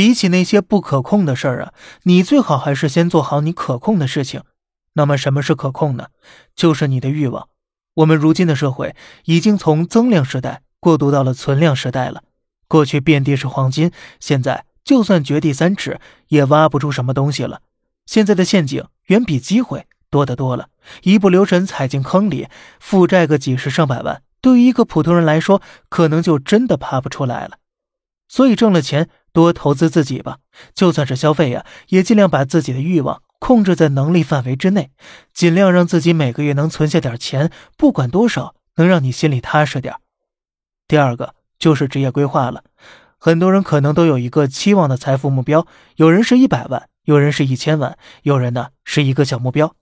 比起那些不可控的事儿啊，你最好还是先做好你可控的事情。那么什么是可控呢？就是你的欲望。我们如今的社会已经从增量时代过渡到了存量时代了。过去遍地是黄金，现在就算掘地三尺也挖不出什么东西了。现在的陷阱远比机会多得多了，一不留神踩进坑里，负债个几十上百万，对于一个普通人来说，可能就真的爬不出来了。所以挣了钱多投资自己吧，就算是消费呀，也尽量把自己的欲望。控制在能力范围之内，尽量让自己每个月能存下点钱，不管多少，能让你心里踏实点。第二个就是职业规划了，很多人可能都有一个期望的财富目标，有人是一百万，有人是一千万，有人呢是一个小目标。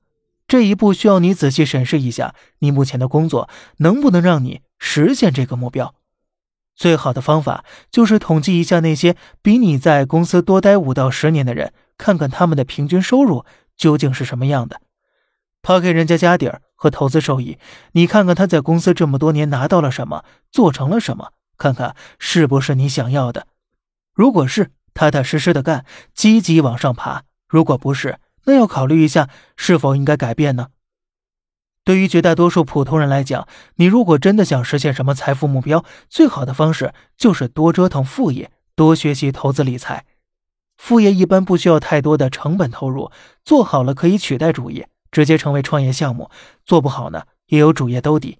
这一步需要你仔细审视一下，你目前的工作能不能让你实现这个目标。最好的方法就是统计一下那些比你在公司多待五到十年的人。看看他们的平均收入究竟是什么样的，抛开人家家底儿和投资收益，你看看他在公司这么多年拿到了什么，做成了什么，看看是不是你想要的。如果是，踏踏实实的干，积极往上爬；如果不是，那要考虑一下是否应该改变呢？对于绝大多数普通人来讲，你如果真的想实现什么财富目标，最好的方式就是多折腾副业，多学习投资理财。副业一般不需要太多的成本投入，做好了可以取代主业，直接成为创业项目；做不好呢，也有主业兜底。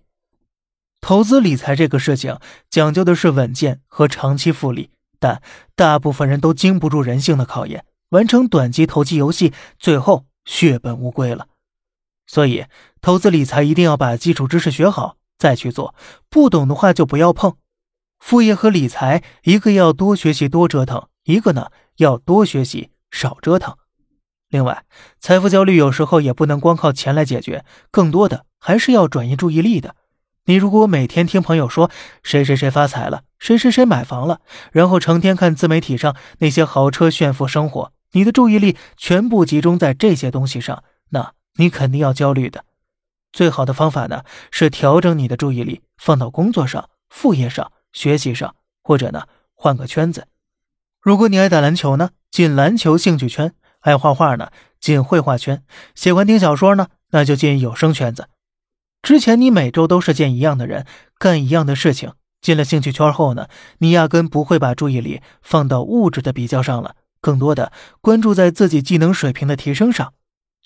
投资理财这个事情讲究的是稳健和长期复利，但大部分人都经不住人性的考验，完成短期投机游戏，最后血本无归了。所以，投资理财一定要把基础知识学好再去做，不懂的话就不要碰。副业和理财，一个要多学习多折腾，一个呢。要多学习，少折腾。另外，财富焦虑有时候也不能光靠钱来解决，更多的还是要转移注意力的。你如果每天听朋友说谁谁谁发财了，谁谁谁买房了，然后成天看自媒体上那些豪车炫富生活，你的注意力全部集中在这些东西上，那你肯定要焦虑的。最好的方法呢，是调整你的注意力，放到工作上、副业上、学习上，或者呢，换个圈子。如果你爱打篮球呢，进篮球兴趣圈；爱画画呢，进绘画圈；喜欢听小说呢，那就进有声圈子。之前你每周都是见一样的人，干一样的事情。进了兴趣圈后呢，你压根不会把注意力放到物质的比较上了，更多的关注在自己技能水平的提升上。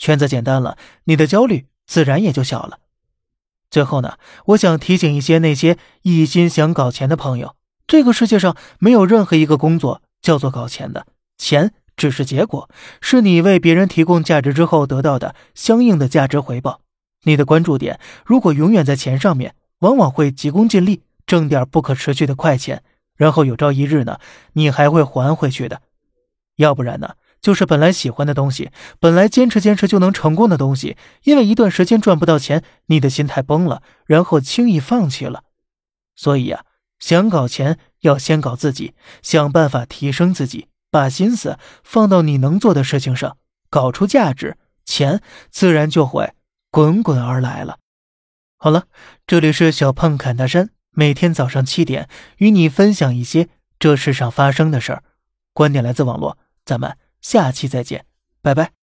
圈子简单了，你的焦虑自然也就小了。最后呢，我想提醒一些那些一心想搞钱的朋友，这个世界上没有任何一个工作。叫做搞钱的钱只是结果，是你为别人提供价值之后得到的相应的价值回报。你的关注点如果永远在钱上面，往往会急功近利，挣点不可持续的快钱，然后有朝一日呢，你还会还回去的。要不然呢，就是本来喜欢的东西，本来坚持坚持就能成功的东西，因为一段时间赚不到钱，你的心态崩了，然后轻易放弃了。所以呀。想搞钱，要先搞自己，想办法提升自己，把心思放到你能做的事情上，搞出价值，钱自然就会滚滚而来了。好了，这里是小胖侃大山，每天早上七点与你分享一些这世上发生的事儿，观点来自网络，咱们下期再见，拜拜。